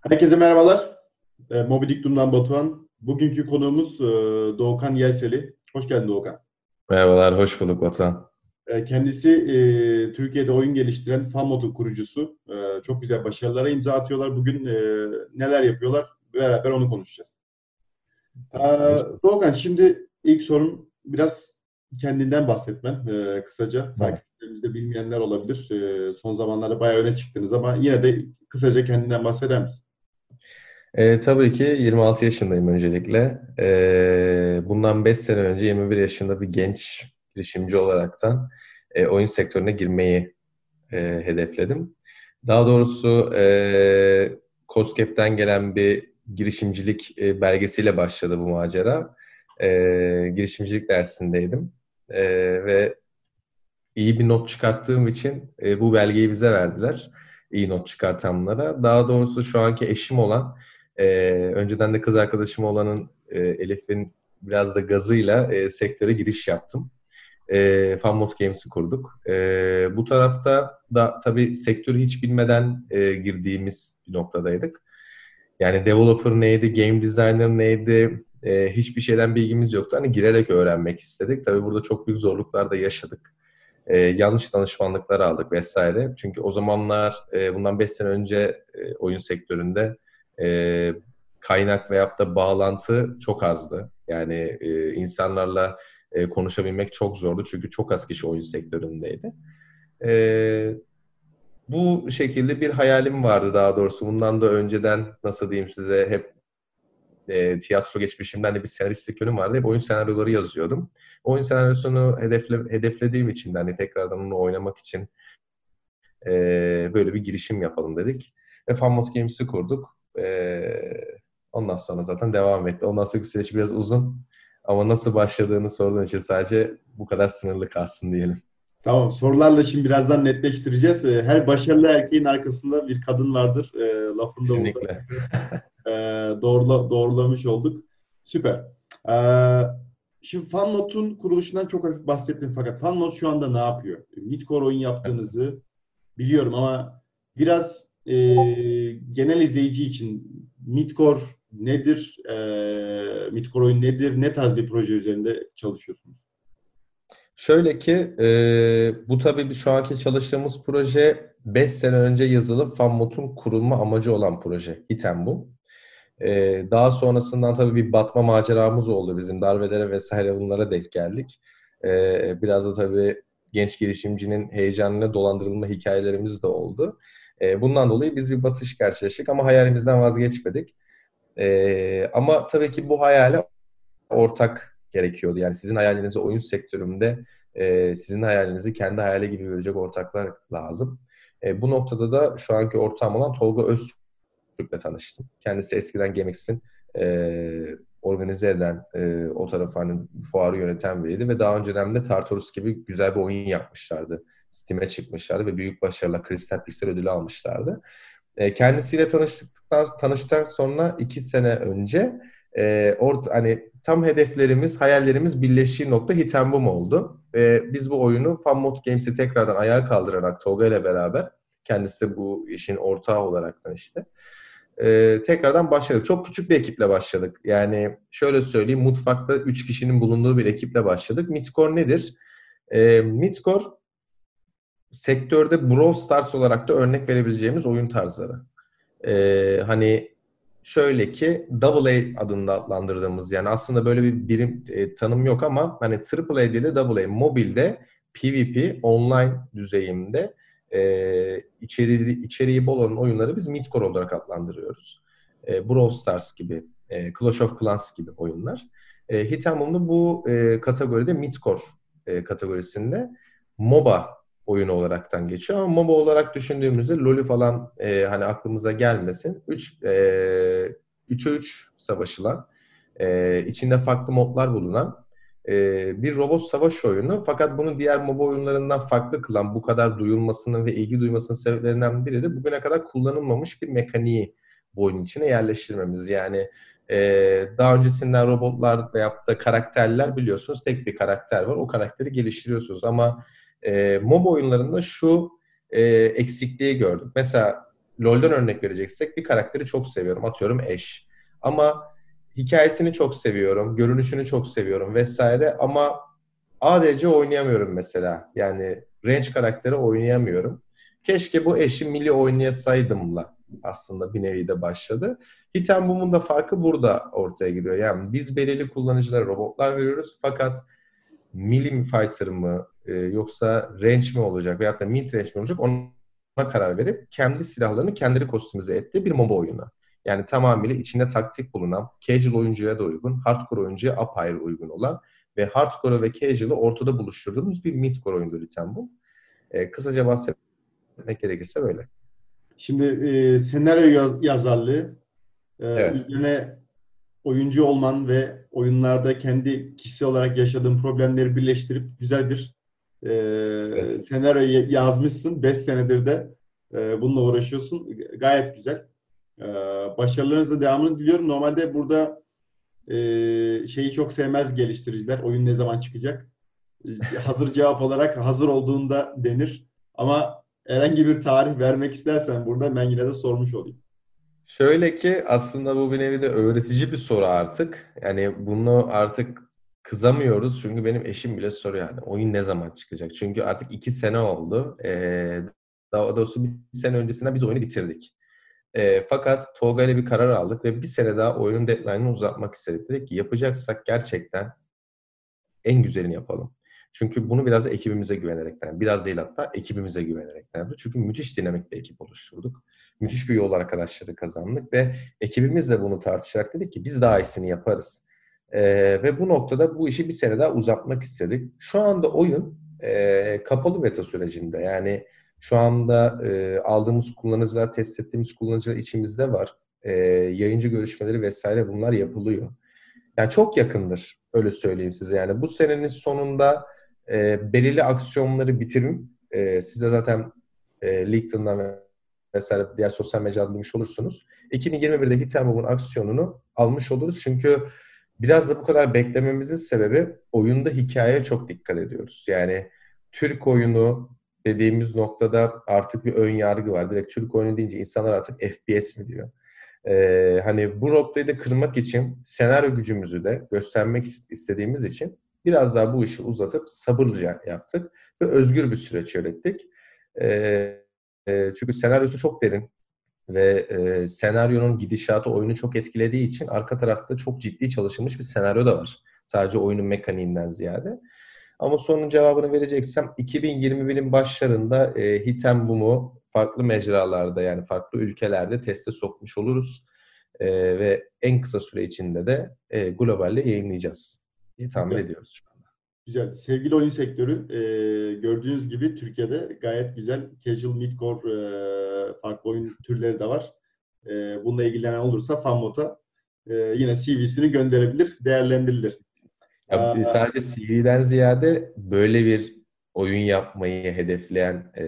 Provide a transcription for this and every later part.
Herkese merhabalar. E, Mobi Diktum'dan Batuhan. Bugünkü konuğumuz e, Doğukan Yelseli. Hoş geldin Doğukan. Merhabalar, hoş bulduk Batuhan. E, kendisi e, Türkiye'de oyun geliştiren FanMod'un kurucusu. E, çok güzel başarılara imza atıyorlar. Bugün e, neler yapıyorlar? Beraber onu konuşacağız. E, Doğukan, şimdi ilk sorun biraz kendinden bahsetmen. E, kısaca takipçilerimizde bilmeyenler olabilir. E, son zamanlarda bayağı öne çıktınız ama yine de kısaca kendinden bahseder misin? E, tabii ki 26 yaşındayım öncelikle. E, bundan 5 sene önce 21 yaşında bir genç girişimci olaraktan e, oyun sektörüne girmeyi e, hedefledim. Daha doğrusu e, COSGAP'ten gelen bir girişimcilik e, belgesiyle başladı bu macera. E, girişimcilik dersindeydim e, ve iyi bir not çıkarttığım için e, bu belgeyi bize verdiler. İyi not çıkartanlara. Daha doğrusu şu anki eşim olan e, önceden de kız arkadaşım olanın e, Elif'in biraz da gazıyla e, sektöre giriş yaptım. E, FunMod Games'i kurduk. E, bu tarafta da tabii sektörü hiç bilmeden e, girdiğimiz bir noktadaydık. Yani developer neydi, game designer neydi, e, hiçbir şeyden bilgimiz yoktu. Hani girerek öğrenmek istedik. Tabii burada çok büyük zorluklar da yaşadık. E, yanlış danışmanlıklar aldık vesaire. Çünkü o zamanlar e, bundan 5 sene önce e, oyun sektöründe e, kaynak veyahut da bağlantı çok azdı. Yani e, insanlarla e, konuşabilmek çok zordu çünkü çok az kişi oyun sektöründeydi. E, bu şekilde bir hayalim vardı daha doğrusu. Bundan da önceden nasıl diyeyim size hep e, tiyatro geçmişimden de bir senaristlik yönüm vardı. Hep oyun senaryoları yazıyordum. Oyun senaryosunu hedefle, hedeflediğim için de hani tekrardan onu oynamak için e, böyle bir girişim yapalım dedik. Ve FunMod Games'i kurduk. Ee, ondan sonra zaten devam etti. Ondan sonraki süreç biraz uzun. Ama nasıl başladığını sorduğun için sadece bu kadar sınırlı kalsın diyelim. Tamam. Sorularla şimdi birazdan netleştireceğiz. Ee, her başarılı erkeğin arkasında bir kadın vardır. E, lafını Kesinlikle. e, doğrula, doğrulamış olduk. Süper. E, şimdi FunNote'un kuruluşundan çok hafif bahsettim fakat FunNote şu anda ne yapıyor? Midcore oyun yaptığınızı biliyorum ama biraz e, genel izleyici için Midcore nedir? E, Midcore oyun nedir? Ne tarz bir proje üzerinde çalışıyorsunuz? Şöyle ki e, bu tabii şu anki çalıştığımız proje 5 sene önce yazılıp FunMod'un kurulma amacı olan proje. Hitem bu. E, daha sonrasından tabii bir batma maceramız oldu bizim darbelere vesaire bunlara denk geldik. E, biraz da tabii genç girişimcinin heyecanına dolandırılma hikayelerimiz de oldu. E, bundan dolayı biz bir batış gerçekleştik ama hayalimizden vazgeçmedik. E, ama tabii ki bu hayale ortak gerekiyordu. Yani sizin hayalinizi oyun sektöründe e, sizin hayalinizi kendi hayali gibi görecek ortaklar lazım. E, bu noktada da şu anki ortağım olan Tolga Öztürk'le tanıştım. Kendisi eskiden Gemix'in e, organize eden, e, o tarafı hani fuarı yöneten biriydi ve daha önceden de Tartarus gibi güzel bir oyun yapmışlardı. Steam'e çıkmışlardı ve büyük başarıla Crystal Pixel ödülü almışlardı. E, kendisiyle tanıştıktan tanıştıktan sonra iki sene önce e, orta, hani tam hedeflerimiz, hayallerimiz birleştiği nokta Hitembum oldu. E, biz bu oyunu FunMod Games'i tekrardan ayağa kaldırarak Tolga ile beraber kendisi bu işin ortağı olarak işte e, tekrardan başladık. Çok küçük bir ekiple başladık. Yani şöyle söyleyeyim mutfakta 3 kişinin bulunduğu bir ekiple başladık. Midcore nedir? E, Midcore sektörde Brawl Stars olarak da örnek verebileceğimiz oyun tarzları. Ee, hani şöyle ki Double A adında adlandırdığımız yani aslında böyle bir birim e, tanım yok ama hani Triple A değil de Double A mobilde PvP online düzeyinde e, içeriği, içeriği bol olan oyunları biz midcore olarak adlandırıyoruz. E, Brawl Stars gibi, e, Clash of Clans gibi oyunlar. E, Hitamum'da bu e, kategoride midcore e, kategorisinde MOBA oyunu olaraktan geçiyor. Ama MOBA olarak düşündüğümüzde LoL'ü falan e, hani aklımıza gelmesin. 3 e, 3'e 3 savaşılan, e, içinde farklı modlar bulunan e, bir robot savaş oyunu. Fakat bunu diğer MOBA oyunlarından farklı kılan, bu kadar duyulmasının ve ilgi duymasının sebeplerinden biri de bugüne kadar kullanılmamış bir mekaniği bu oyunun içine yerleştirmemiz. Yani e, daha öncesinden robotlar veyahut da karakterler biliyorsunuz tek bir karakter var. O karakteri geliştiriyorsunuz ama e, MOBA oyunlarında şu e, eksikliği gördük. Mesela LoL'den örnek vereceksek bir karakteri çok seviyorum. Atıyorum eş. Ama hikayesini çok seviyorum, görünüşünü çok seviyorum vesaire ama ADC oynayamıyorum mesela. Yani range karakteri oynayamıyorum. Keşke bu eşi Milli oynayasaydımla aslında bir nevi de başladı. Hitem Boom'un da farkı burada ortaya giriyor. Yani biz belirli kullanıcılara robotlar veriyoruz fakat Milli Fighter mı e, yoksa range mi olacak veyahut da mid range mi olacak ona karar verip kendi silahlarını kendileri kostümize ettiği bir MOBA oyunu. Yani tamamıyla içinde taktik bulunan, casual oyuncuya da uygun, hardcore oyuncuya apayrı uygun olan ve hardcore ve casual'ı ortada buluşturduğumuz bir midcore oyundur bu. E, kısaca bahsetmek gerekirse böyle. Şimdi e, senaryo yaz, yazarlığı, e, evet. üzerine oyuncu olman ve oyunlarda kendi kişisel olarak yaşadığın problemleri birleştirip güzel bir e, evet. senaryo yazmışsın. 5 senedir de e, bununla uğraşıyorsun. Gayet güzel. E, başarılarınızın devamını diliyorum. Normalde burada e, şeyi çok sevmez geliştiriciler. Oyun ne zaman çıkacak? hazır cevap olarak hazır olduğunda denir. Ama herhangi bir tarih vermek istersen burada ben yine de sormuş olayım. Şöyle ki aslında bu bir nevi de öğretici bir soru artık. Yani bunu artık kızamıyoruz çünkü benim eşim bile soruyor yani oyun ne zaman çıkacak? Çünkü artık iki sene oldu. Ee, daha doğrusu bir sene öncesinde biz oyunu bitirdik. E, fakat Tolga ile bir karar aldık ve bir sene daha oyunun deadline'ını uzatmak istedik. Dedik ki yapacaksak gerçekten en güzelini yapalım. Çünkü bunu biraz da ekibimize güvenerekten, biraz değil hatta ekibimize güvenerekten. Çünkü müthiş dinamik bir ekip oluşturduk. Müthiş bir yol arkadaşları kazandık ve ekibimizle bunu tartışarak dedik ki biz daha iyisini yaparız. Ee, ve bu noktada bu işi bir sene daha uzatmak istedik. Şu anda oyun e, kapalı beta sürecinde. Yani şu anda e, aldığımız kullanıcılar, test ettiğimiz kullanıcılar içimizde var. E, yayıncı görüşmeleri vesaire bunlar yapılıyor. Yani çok yakındır öyle söyleyeyim size. Yani bu senenin sonunda e, belirli aksiyonları bitirin. E, size zaten e, LinkedIn'dan vesaire diğer sosyal mecradan duymuş olursunuz. 2021'de Hitemob'un aksiyonunu almış oluruz. Çünkü biraz da bu kadar beklememizin sebebi oyunda hikayeye çok dikkat ediyoruz. Yani Türk oyunu dediğimiz noktada artık bir ön yargı var. Direkt Türk oyunu deyince insanlar artık FPS mi diyor. Ee, hani bu noktayı da kırmak için senaryo gücümüzü de göstermek istediğimiz için biraz daha bu işi uzatıp sabırlıca yaptık ve özgür bir süreç yönettik. Ee, e, çünkü senaryosu çok derin ve e, senaryonun gidişatı oyunu çok etkilediği için arka tarafta çok ciddi çalışılmış bir senaryo da var. Sadece oyunun mekaniğinden ziyade. Ama sorunun cevabını vereceksem 2021'in başlarında e, Hitem Boom'u farklı mecralarda yani farklı ülkelerde teste sokmuş oluruz. E, ve en kısa süre içinde de e, globalde yayınlayacağız diye tahmin evet. ediyoruz. Güzel. Sevgili oyun sektörü e, gördüğünüz gibi Türkiye'de gayet güzel casual midcore e, farklı oyun türleri de var. E, bununla ilgilenen olursa Fanmot'a e, yine CV'sini gönderebilir, değerlendirilir. Ya, sadece CV'den ziyade böyle bir oyun yapmayı hedefleyen e,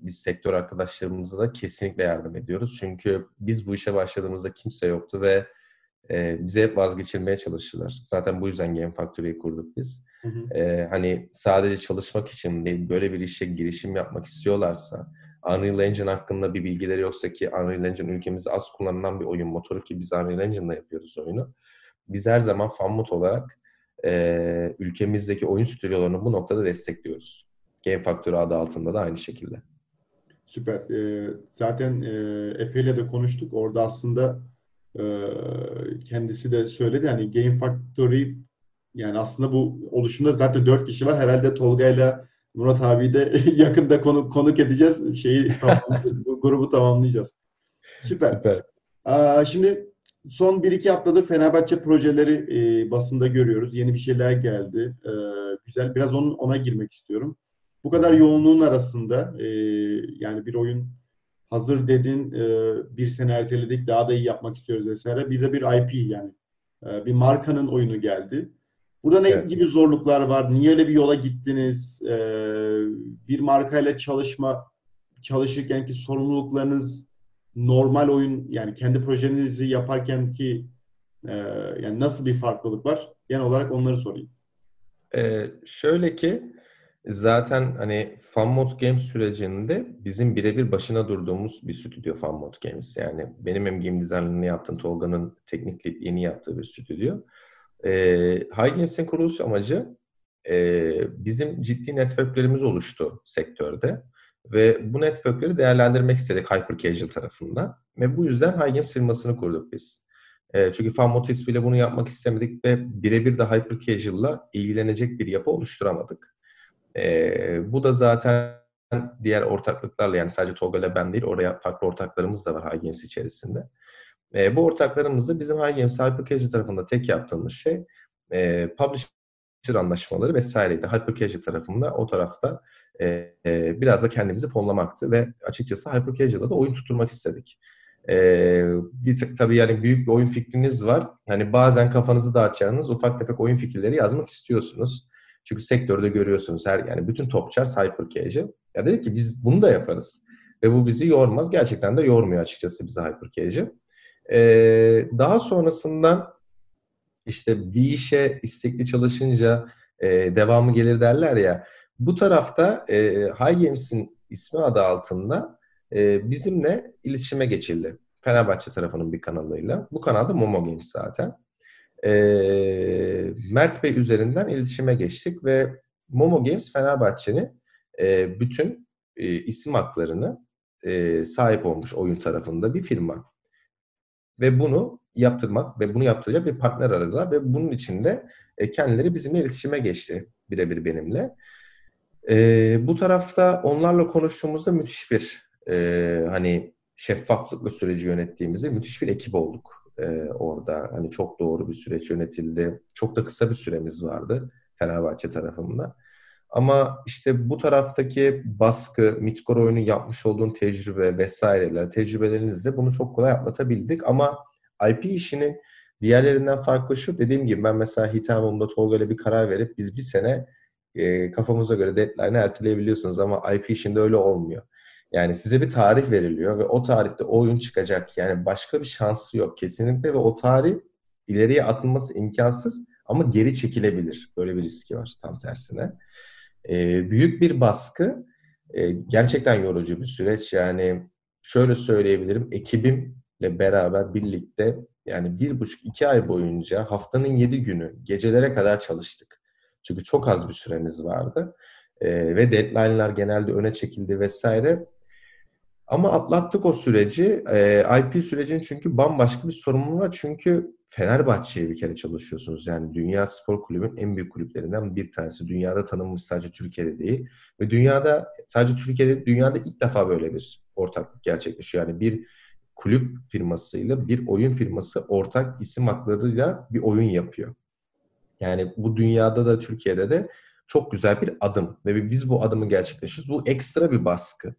biz sektör arkadaşlarımıza da kesinlikle yardım ediyoruz. Çünkü biz bu işe başladığımızda kimse yoktu ve e, bize hep vazgeçirmeye çalıştılar. Zaten bu yüzden Game Factory'yi kurduk biz. Hı hı. E, hani sadece çalışmak için değil, böyle bir işe girişim yapmak istiyorlarsa, Unreal Engine hakkında bir bilgileri yoksa ki Unreal Engine ülkemizde az kullanılan bir oyun motoru ki biz Unreal Engine'da yapıyoruz oyunu. Biz her zaman fanmut olarak e, ülkemizdeki oyun stüdyolarını bu noktada destekliyoruz. Game Factory adı altında da aynı şekilde. Süper. E, zaten e, Efe ile de konuştuk. Orada aslında kendisi de söyledi. Yani Game Factory yani aslında bu oluşumda zaten dört kişi var. Herhalde Tolga ile Murat abi de yakında konuk, konuk edeceğiz. Şeyi tamamlayacağız. bu grubu tamamlayacağız. Süper. Süper. Aa, şimdi son 1-2 haftada Fenerbahçe projeleri e, basında görüyoruz. Yeni bir şeyler geldi. E, güzel. Biraz onun, ona girmek istiyorum. Bu kadar yoğunluğun arasında e, yani bir oyun hazır dedin, e, bir sene erteledik, daha da iyi yapmak istiyoruz vesaire. Bir de bir IP yani e, bir markanın oyunu geldi. Burada ne evet. gibi zorluklar var? Niye öyle bir yola gittiniz? E, bir markayla çalışma çalışırken ki sorumluluklarınız normal oyun yani kendi projenizi yaparken ki e, yani nasıl bir farklılık var? Genel olarak onları sorayım. Ee, şöyle ki Zaten hani FunMod Games sürecinde bizim birebir başına durduğumuz bir stüdyo FunMod Games. Yani benim hem game design'ını yaptığım Tolga'nın teknik yeni yaptığı bir stüdyo. Ee, High Games'in kuruluş amacı e, bizim ciddi networklerimiz oluştu sektörde. Ve bu networkleri değerlendirmek istedik Hyper Casual tarafından. Ve bu yüzden High Games firmasını kurduk biz. E, çünkü FunMotis bile bunu yapmak istemedik ve birebir de Hyper Casual'la ilgilenecek bir yapı oluşturamadık. E, bu da zaten diğer ortaklıklarla yani sadece Tolga ile ben değil oraya farklı ortaklarımız da var Games içerisinde. E, bu ortaklarımızı bizim High Games Hyper Casual tarafında tek yaptığımız şey e, publisher anlaşmaları vesaireydi. Hyper Casual tarafında o tarafta e, e, biraz da kendimizi fonlamaktı ve açıkçası Hyper Casual'da da oyun tutturmak istedik. E, bir tabii yani büyük bir oyun fikriniz var. Hani bazen kafanızı dağıtacağınız ufak tefek oyun fikirleri yazmak istiyorsunuz. Çünkü sektörde görüyorsunuz her yani bütün topçar Hyper Casual. Ya dedik ki biz bunu da yaparız. Ve bu bizi yormaz. Gerçekten de yormuyor açıkçası bizi Hyper Casual. Ee, daha sonrasında işte bir işe istekli çalışınca e, devamı gelir derler ya. Bu tarafta e, High Games'in ismi adı altında e, bizimle iletişime geçildi. Fenerbahçe tarafının bir kanalıyla. Bu kanalda Momo Games zaten. E, Mert Bey üzerinden iletişime geçtik ve Momo Games Fenerbahçe'nin e, bütün e, isim haklarını e, sahip olmuş oyun tarafında bir firma. Ve bunu yaptırmak ve bunu yaptıracak bir partner aradılar ve bunun için de e, kendileri bizimle iletişime geçti birebir benimle. E, bu tarafta onlarla konuştuğumuzda müthiş bir e, hani şeffaflıkla süreci yönettiğimizde müthiş bir ekip olduk e, orada. Hani çok doğru bir süreç yönetildi. Çok da kısa bir süremiz vardı Fenerbahçe tarafında. Ama işte bu taraftaki baskı, Midcore oyunu yapmış olduğun tecrübe vesaireler, tecrübelerinizle bunu çok kolay atlatabildik. Ama IP işinin diğerlerinden farklı şu, dediğim gibi ben mesela hitamımda Tolga ile bir karar verip biz bir sene e, kafamıza göre deadline'ı erteleyebiliyorsunuz ama IP işinde öyle olmuyor. Yani size bir tarih veriliyor ve o tarihte o oyun çıkacak. Yani başka bir şansı yok kesinlikle ve o tarih ileriye atılması imkansız ama geri çekilebilir. Böyle bir riski var tam tersine. Ee, büyük bir baskı. Ee, gerçekten yorucu bir süreç. Yani şöyle söyleyebilirim. Ekibimle beraber birlikte yani bir buçuk iki ay boyunca haftanın yedi günü gecelere kadar çalıştık. Çünkü çok az bir süremiz vardı. Ee, ve deadline'lar genelde öne çekildi vesaire. Ama atlattık o süreci. E, IP sürecinin çünkü bambaşka bir sorumluluğu var. Çünkü Fenerbahçe'ye bir kere çalışıyorsunuz. Yani Dünya Spor Kulübü'nün en büyük kulüplerinden bir tanesi. Dünyada tanınmış sadece Türkiye'de değil. Ve dünyada sadece Türkiye'de dünyada ilk defa böyle bir ortaklık gerçekleşiyor. Yani bir kulüp firmasıyla bir oyun firması ortak isim haklarıyla bir oyun yapıyor. Yani bu dünyada da Türkiye'de de çok güzel bir adım ve biz bu adımı gerçekleştiriyoruz. Bu ekstra bir baskı.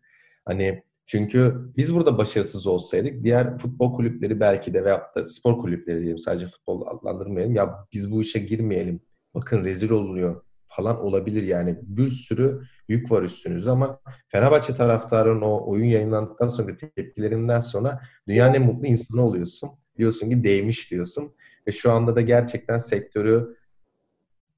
Hani çünkü biz burada başarısız olsaydık diğer futbol kulüpleri belki de veyahut da spor kulüpleri diyelim sadece futbol adlandırmayalım. Ya biz bu işe girmeyelim. Bakın rezil oluyor falan olabilir yani. Bir sürü yük var üstünüzde ama Fenerbahçe taraftarının o oyun yayınlandıktan sonra tepkilerinden sonra dünyanın en mutlu insanı oluyorsun. Diyorsun ki değmiş diyorsun. Ve şu anda da gerçekten sektörü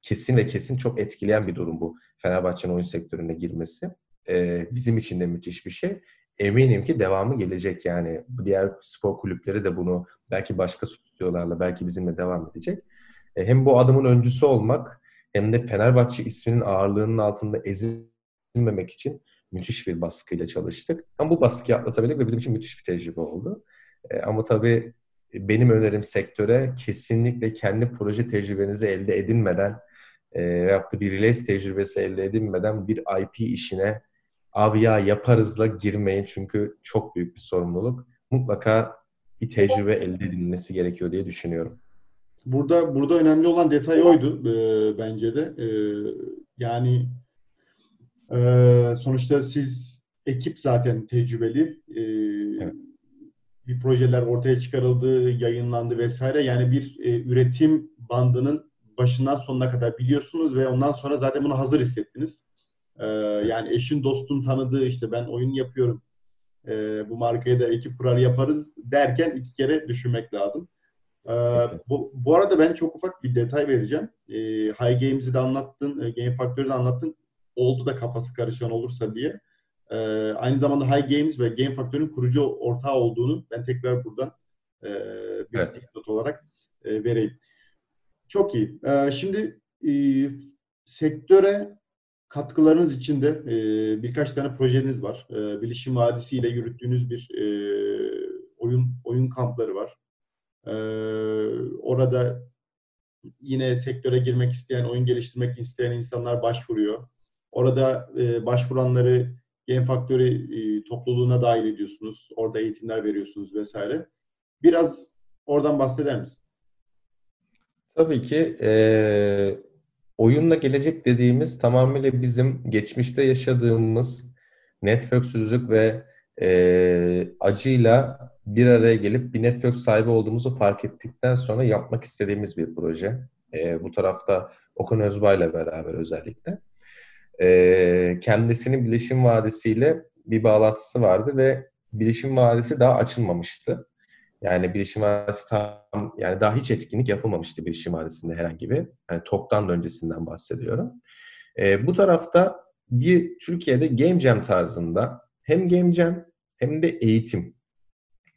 kesin ve kesin çok etkileyen bir durum bu. Fenerbahçe'nin oyun sektörüne girmesi. Ee, bizim için de müthiş bir şey eminim ki devamı gelecek yani. Diğer spor kulüpleri de bunu belki başka stüdyolarla belki bizimle devam edecek. E, hem bu adımın öncüsü olmak hem de Fenerbahçe isminin ağırlığının altında ezilmemek için müthiş bir baskıyla çalıştık. Ama bu baskıyı atlatabildik ve bizim için müthiş bir tecrübe oldu. E, ama tabii benim önerim sektöre kesinlikle kendi proje tecrübenizi elde edinmeden e, veyahut da bir release tecrübesi elde edinmeden bir IP işine abi ya yaparızla girmeyin çünkü çok büyük bir sorumluluk. Mutlaka bir tecrübe elde edilmesi gerekiyor diye düşünüyorum. Burada burada önemli olan detay oydu e, bence de. E, yani e, sonuçta siz ekip zaten tecrübeli. E, evet. Bir projeler ortaya çıkarıldı, yayınlandı vesaire. Yani bir e, üretim bandının başından sonuna kadar biliyorsunuz ve ondan sonra zaten bunu hazır hissettiniz. Ee, yani eşin dostun tanıdığı işte ben oyun yapıyorum. Ee, bu markaya da ekip kurar yaparız derken iki kere düşünmek lazım. Ee, bu, bu arada ben çok ufak bir detay vereceğim. Ee, High Games'i de anlattın, e, Game Factory'de anlattın. oldu da kafası karışan olursa diye. E, aynı zamanda High Games ve Game Factory'nin kurucu ortağı olduğunu ben tekrar buradan e, bir evet. not olarak e, vereyim. Çok iyi. E, şimdi e, sektöre katkılarınız için de e, birkaç tane projeniz var. E, Bilişim Vadisi ile yürüttüğünüz bir e, oyun oyun kampları var. E, orada yine sektöre girmek isteyen, oyun geliştirmek isteyen insanlar başvuruyor. Orada e, başvuranları Game Factory e, topluluğuna dahil ediyorsunuz. Orada eğitimler veriyorsunuz vesaire. Biraz oradan bahseder misin? Tabii ki. E, oyunla gelecek dediğimiz tamamıyla bizim geçmişte yaşadığımız networksüzlük ve e, acıyla bir araya gelip bir network sahibi olduğumuzu fark ettikten sonra yapmak istediğimiz bir proje. E, bu tarafta Okan Özbay ile beraber özellikle. E, kendisinin Bilişim Vadisi ile bir bağlantısı vardı ve Bilişim Vadisi daha açılmamıştı. Yani Bilişim Vadisi tam, yani daha hiç etkinlik yapılmamıştı Bilişim Vadisi'nde herhangi bir. Yani TOK'tan da öncesinden bahsediyorum. E, bu tarafta bir Türkiye'de Game Jam tarzında hem Game Jam hem de eğitim.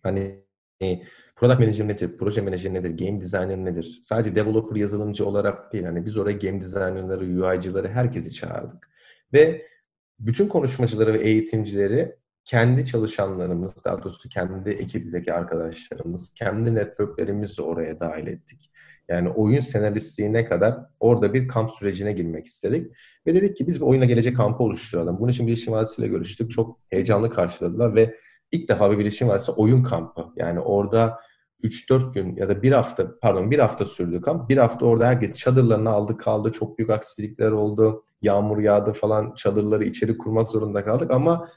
Hani e, product manager nedir, proje manager nedir, game designer nedir? Sadece developer yazılımcı olarak değil. Hani biz oraya game designerları, UI'cıları herkesi çağırdık. Ve bütün konuşmacıları ve eğitimcileri kendi çalışanlarımız, daha doğrusu kendi ekibindeki arkadaşlarımız, kendi networklerimizle oraya dahil ettik. Yani oyun senaristliğine kadar orada bir kamp sürecine girmek istedik. Ve dedik ki biz bir oyuna gelecek kampı oluşturalım. Bunun için Bilişim Vadisi ile görüştük. Çok heyecanlı karşıladılar ve ilk defa bir Bilişim Vadisi oyun kampı. Yani orada 3-4 gün ya da bir hafta pardon bir hafta sürdü kamp. Bir hafta orada herkes çadırlarını aldı kaldı. Çok büyük aksilikler oldu. Yağmur yağdı falan çadırları içeri kurmak zorunda kaldık ama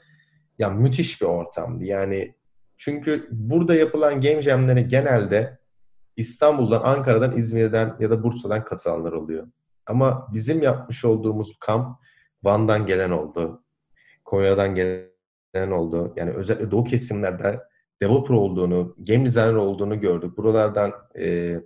ya müthiş bir ortamdı. Yani çünkü burada yapılan game jam'leri genelde İstanbul'dan, Ankara'dan, İzmir'den ya da Bursa'dan katılanlar oluyor. Ama bizim yapmış olduğumuz kamp Van'dan gelen oldu. Konya'dan gelen oldu. Yani özellikle doğu kesimlerde developer olduğunu, game designer olduğunu gördük. Buralardan e,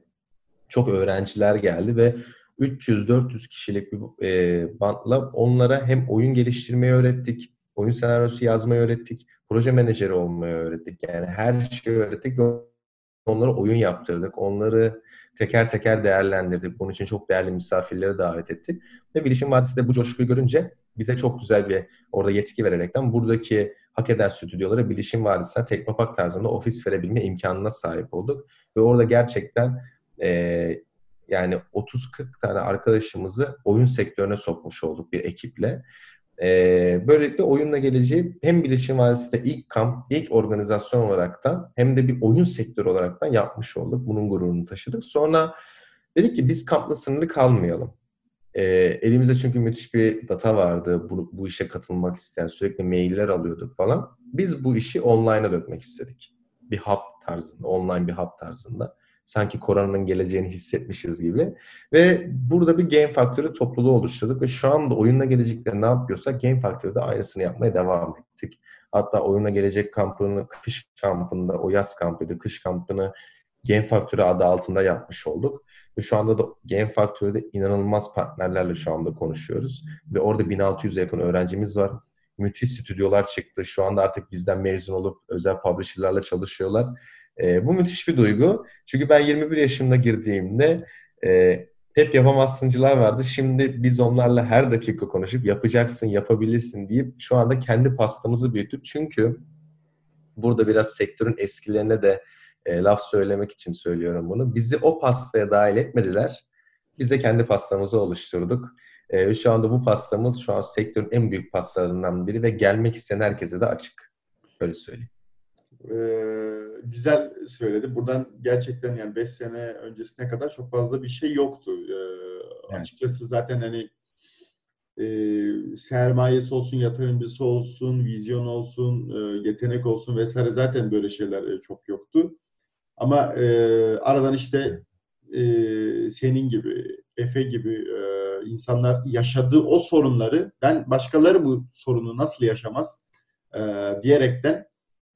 çok öğrenciler geldi ve 300-400 kişilik bir e, bantla onlara hem oyun geliştirmeyi öğrettik, oyun senaryosu yazmayı öğrettik, proje menajeri olmayı öğrettik. Yani her şeyi öğrettik ve onlara oyun yaptırdık. Onları teker teker değerlendirdik. Bunun için çok değerli misafirleri davet ettik. Ve Bilişim Vadisi de bu coşkuyu görünce bize çok güzel bir orada yetki vererekten buradaki hak eden stüdyolara Bilişim Vadisi'ne Teknopak tarzında ofis verebilme imkanına sahip olduk. Ve orada gerçekten e, yani 30-40 tane arkadaşımızı oyun sektörüne sokmuş olduk bir ekiple. E, böylelikle oyunla geleceği hem Bilişim Vadisi'de ilk kamp, ilk organizasyon olaraktan hem de bir oyun sektörü olaraktan yapmış olduk. Bunun gururunu taşıdık. Sonra dedik ki biz kampla sınırlı kalmayalım. E, elimizde çünkü müthiş bir data vardı. Bu, bu işe katılmak isteyen sürekli mailler alıyorduk falan. Biz bu işi online'a dökmek istedik. Bir hub tarzında, online bir hub tarzında sanki koronanın geleceğini hissetmişiz gibi. Ve burada bir Game Factory topluluğu oluşturduk ve şu anda oyunla gelecekte ne yapıyorsak Game Factory'de aynısını yapmaya devam ettik. Hatta oyunla gelecek kampını kış kampında, o yaz kampıydı, kış kampını Game Factory adı altında yapmış olduk. Ve şu anda da Game Factory'de inanılmaz partnerlerle şu anda konuşuyoruz. Ve orada 1600'e yakın öğrencimiz var. Müthiş stüdyolar çıktı. Şu anda artık bizden mezun olup özel publisher'larla çalışıyorlar. E, bu müthiş bir duygu. Çünkü ben 21 yaşında girdiğimde e, hep yapamazsıncılar vardı. Şimdi biz onlarla her dakika konuşup yapacaksın, yapabilirsin deyip şu anda kendi pastamızı büyüttük. Çünkü burada biraz sektörün eskilerine de e, laf söylemek için söylüyorum bunu. Bizi o pastaya dahil etmediler. Biz de kendi pastamızı oluşturduk. E, şu anda bu pastamız şu an sektörün en büyük pastalarından biri ve gelmek isteyen herkese de açık. Öyle söyleyeyim e, güzel söyledi. Buradan gerçekten yani 5 sene öncesine kadar çok fazla bir şey yoktu. E, evet. Açıkçası zaten hani e, sermayesi olsun, yatırımcısı olsun, vizyon olsun, e, yetenek olsun vesaire zaten böyle şeyler e, çok yoktu. Ama e, aradan işte e, senin gibi, Efe gibi e, insanlar yaşadığı o sorunları ben başkaları bu sorunu nasıl yaşamaz e, diyerekten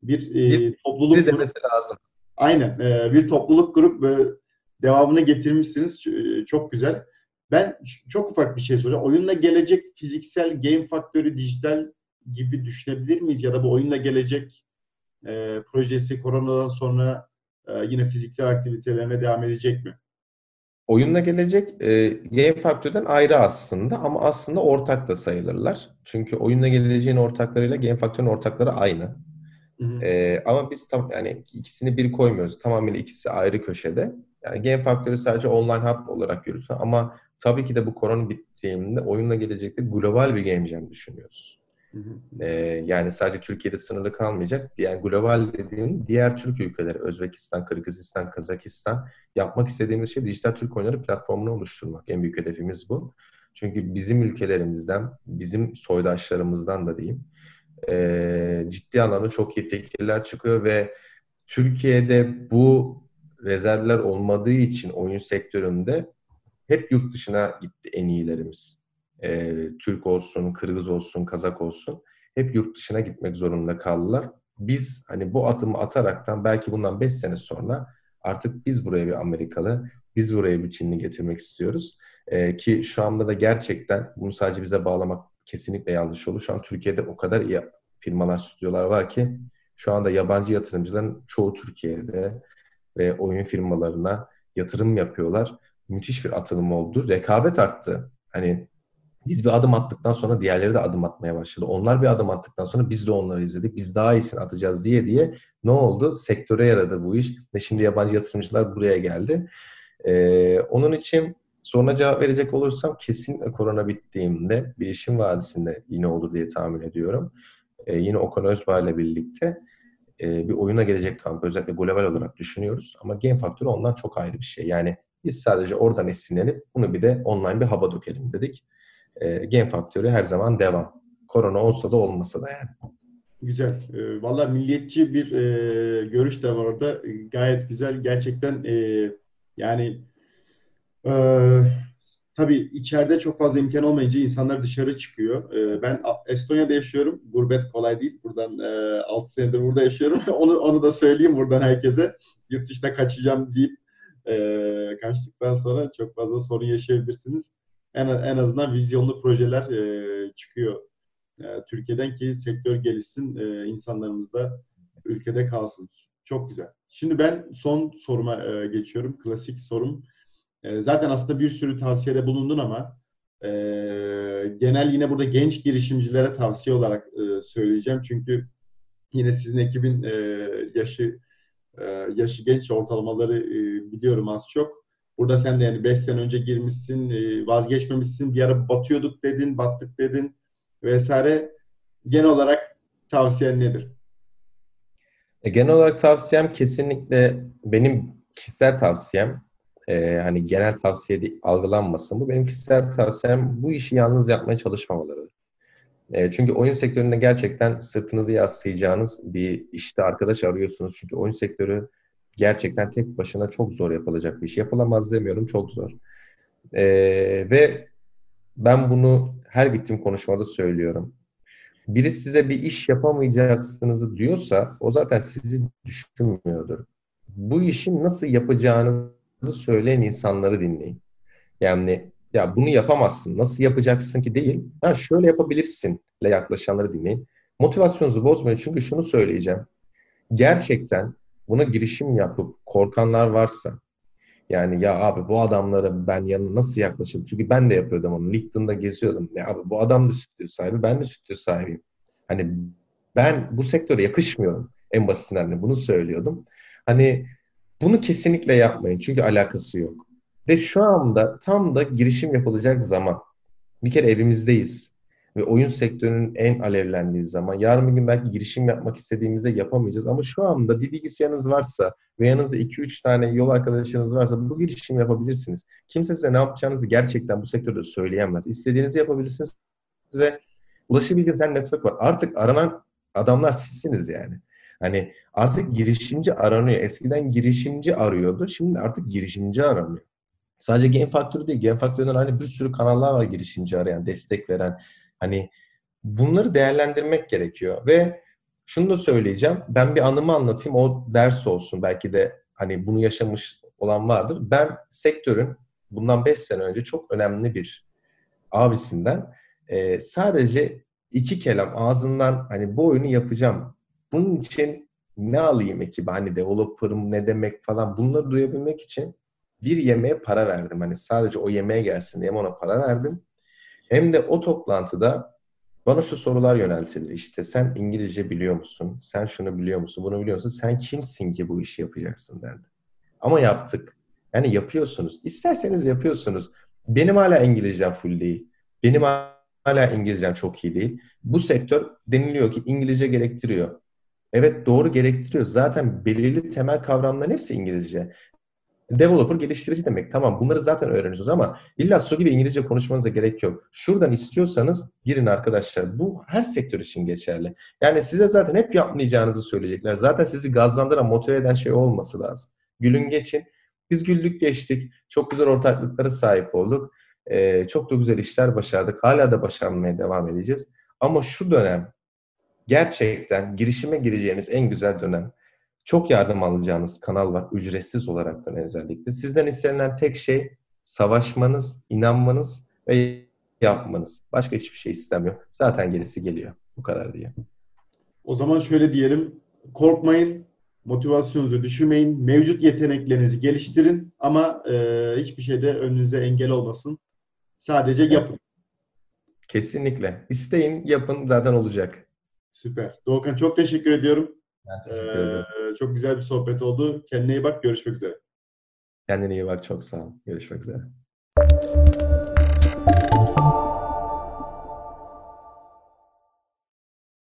bir, e, topluluk bir demesi lazım. Aynen. E, bir topluluk grup ve devamını getirmişsiniz. E, çok güzel. Ben çok ufak bir şey soracağım. Oyunla gelecek fiziksel game faktörü dijital gibi düşünebilir miyiz? Ya da bu oyunla gelecek e, projesi koronadan sonra e, yine fiziksel aktivitelerine devam edecek mi? Oyunla gelecek e, game faktörden ayrı aslında ama aslında ortak da sayılırlar. Çünkü oyunla geleceğin ortaklarıyla game faktörün ortakları aynı. Hı hı. E, ama biz tam yani ikisini bir koymuyoruz. Tamamıyla ikisi ayrı köşede. Yani game faktörü sadece online hub olarak yürütüyor ama tabii ki de bu korona bittiğinde oyunla gelecekte global bir game jam düşünüyoruz. Ee, yani sadece Türkiye'de sınırlı kalmayacak. Yani global dediğim diğer Türk ülkeleri, Özbekistan, Kırgızistan, Kazakistan yapmak istediğimiz şey dijital Türk oyunları platformunu oluşturmak. En büyük hedefimiz bu. Çünkü bizim ülkelerimizden, bizim soydaşlarımızdan da diyeyim, e, ciddi anlamda çok iyi fikirler çıkıyor ve Türkiye'de bu rezervler olmadığı için oyun sektöründe hep yurt dışına gitti en iyilerimiz. E, Türk olsun, Kırgız olsun, Kazak olsun hep yurt dışına gitmek zorunda kaldılar. Biz hani bu adımı ataraktan belki bundan 5 sene sonra artık biz buraya bir Amerikalı, biz buraya bir Çinli getirmek istiyoruz. E, ki şu anda da gerçekten bunu sadece bize bağlamak kesinlikle yanlış olur. Şu an Türkiye'de o kadar iyi firmalar, stüdyolar var ki şu anda yabancı yatırımcıların çoğu Türkiye'de ve oyun firmalarına yatırım yapıyorlar. Müthiş bir atılım oldu. Rekabet arttı. Hani biz bir adım attıktan sonra diğerleri de adım atmaya başladı. Onlar bir adım attıktan sonra biz de onları izledik. Biz daha iyisini atacağız diye diye ne oldu? Sektöre yaradı bu iş. Ve şimdi yabancı yatırımcılar buraya geldi. Ee, onun için soruna cevap verecek olursam kesinlikle korona bittiğinde bir işin vadisinde yine olur diye tahmin ediyorum. Ee, yine Okan Özbağ ile birlikte e, bir oyuna gelecek kamp özellikle global olarak düşünüyoruz. Ama game faktörü ondan çok ayrı bir şey. Yani biz sadece oradan esinlenip bunu bir de online bir hava dökelim dedik. E, game faktörü her zaman devam. Korona olsa da olmasa da yani. Güzel. E, Valla milliyetçi bir e, görüş de var orada. E, gayet güzel. Gerçekten e, yani e, tabii içeride çok fazla imkan olmayınca insanlar dışarı çıkıyor. E, ben Estonya'da yaşıyorum. Gurbet kolay değil. Buradan e, 6 senedir burada yaşıyorum. onu onu da söyleyeyim buradan herkese. Yurt dışına kaçacağım deyip e, kaçtıktan sonra çok fazla sorun yaşayabilirsiniz. En, en azından vizyonlu projeler e, çıkıyor e, Türkiye'den ki sektör gelişsin, e, insanlarımız da ülkede kalsın. Çok güzel. Şimdi ben son soruma e, geçiyorum. Klasik sorum. E, zaten aslında bir sürü tavsiyede bulundun ama e, genel yine burada genç girişimcilere tavsiye olarak e, söyleyeceğim. Çünkü yine sizin ekibin e, yaşı e, yaşı genç ortalamaları e, biliyorum az çok. Burada sen de yani 5 sene önce girmişsin, e, vazgeçmemişsin, bir ara batıyorduk dedin, battık dedin vesaire. Genel olarak tavsiyen nedir? E, genel olarak tavsiyem kesinlikle benim kişisel tavsiyem e, hani genel tavsiye de algılanmasın. Bu benim kişisel tavsiyem bu işi yalnız yapmaya çalışmamaları. E, çünkü oyun sektöründe gerçekten sırtınızı yaslayacağınız bir işte arkadaş arıyorsunuz. Çünkü oyun sektörü gerçekten tek başına çok zor yapılacak bir iş. Yapılamaz demiyorum, çok zor. E, ve ben bunu her gittiğim konuşmada söylüyorum. Biri size bir iş yapamayacaksınız diyorsa o zaten sizi düşünmüyordur. Bu işi nasıl yapacağınızı söyleyen insanları dinleyin. Yani ya bunu yapamazsın, nasıl yapacaksın ki değil. Ha şöyle yapabilirsin ile yaklaşanları dinleyin. Motivasyonunuzu bozmayın çünkü şunu söyleyeceğim. Gerçekten buna girişim yapıp korkanlar varsa yani ya abi bu adamlara ben yanına nasıl yaklaşayım? Çünkü ben de yapıyordum onu. LinkedIn'da geziyordum. Ya abi bu adam da stüdyo sahibi, ben de stüdyo sahibiyim. Hani ben bu sektöre yakışmıyorum. En basitinden bunu söylüyordum. Hani bunu kesinlikle yapmayın. Çünkü alakası yok. Ve şu anda tam da girişim yapılacak zaman. Bir kere evimizdeyiz. Ve oyun sektörünün en alevlendiği zaman. Yarın bir gün belki girişim yapmak istediğimizde yapamayacağız. Ama şu anda bir bilgisayarınız varsa ve yanınızda 2-3 tane yol arkadaşınız varsa bu girişim yapabilirsiniz. Kimse size ne yapacağınızı gerçekten bu sektörde söyleyemez. İstediğinizi yapabilirsiniz ve ulaşabileceğiniz her network var. Artık aranan adamlar sizsiniz yani. Hani artık girişimci aranıyor. Eskiden girişimci arıyordu. Şimdi artık girişimci aranıyor. Sadece Game Factory değil. Game Factory'den hani bir sürü kanallar var girişimci arayan, destek veren. Hani bunları değerlendirmek gerekiyor ve şunu da söyleyeceğim. Ben bir anımı anlatayım. O ders olsun. Belki de hani bunu yaşamış olan vardır. Ben sektörün bundan 5 sene önce çok önemli bir abisinden e, sadece iki kelam ağzından hani bu oyunu yapacağım. Bunun için ne alayım ekibe hani developer'ım ne demek falan bunları duyabilmek için bir yemeğe para verdim. Hani sadece o yemeğe gelsin diye ona para verdim. Hem de o toplantıda bana şu sorular yöneltildi. İşte sen İngilizce biliyor musun? Sen şunu biliyor musun? Bunu biliyor musun? Sen kimsin ki bu işi yapacaksın derdi. Ama yaptık. Yani yapıyorsunuz. İsterseniz yapıyorsunuz. Benim hala İngilizcem full değil. Benim hala İngilizcem çok iyi değil. Bu sektör deniliyor ki İngilizce gerektiriyor. Evet doğru gerektiriyor. Zaten belirli temel kavramların hepsi İngilizce. Developer geliştirici demek. Tamam bunları zaten öğreniyorsunuz ama illa su gibi İngilizce konuşmanıza gerek yok. Şuradan istiyorsanız girin arkadaşlar. Bu her sektör için geçerli. Yani size zaten hep yapmayacağınızı söyleyecekler. Zaten sizi gazlandıran, motive eden şey olması lazım. Gülün geçin. Biz güldük geçtik. Çok güzel ortaklıklara sahip olduk. Ee, çok da güzel işler başardık. Hala da başarmaya devam edeceğiz. Ama şu dönem gerçekten girişime gireceğiniz en güzel dönem. Çok yardım alacağınız kanal var ücretsiz olaraktan özellikle. Sizden istenilen tek şey savaşmanız, inanmanız ve yapmanız. Başka hiçbir şey istemiyor. Zaten gerisi geliyor. Bu kadar diye. O zaman şöyle diyelim. Korkmayın, motivasyonunuzu düşürmeyin, mevcut yeteneklerinizi geliştirin ama e, hiçbir şeyde önünüze engel olmasın. Sadece yapın. Kesinlikle. İsteyin, yapın zaten olacak. Süper. Doğukan çok teşekkür ediyorum. Ben teşekkür ederim. Ee, çok güzel bir sohbet oldu. Kendine iyi bak. Görüşmek üzere. Kendine iyi bak. Çok sağ ol. Görüşmek üzere.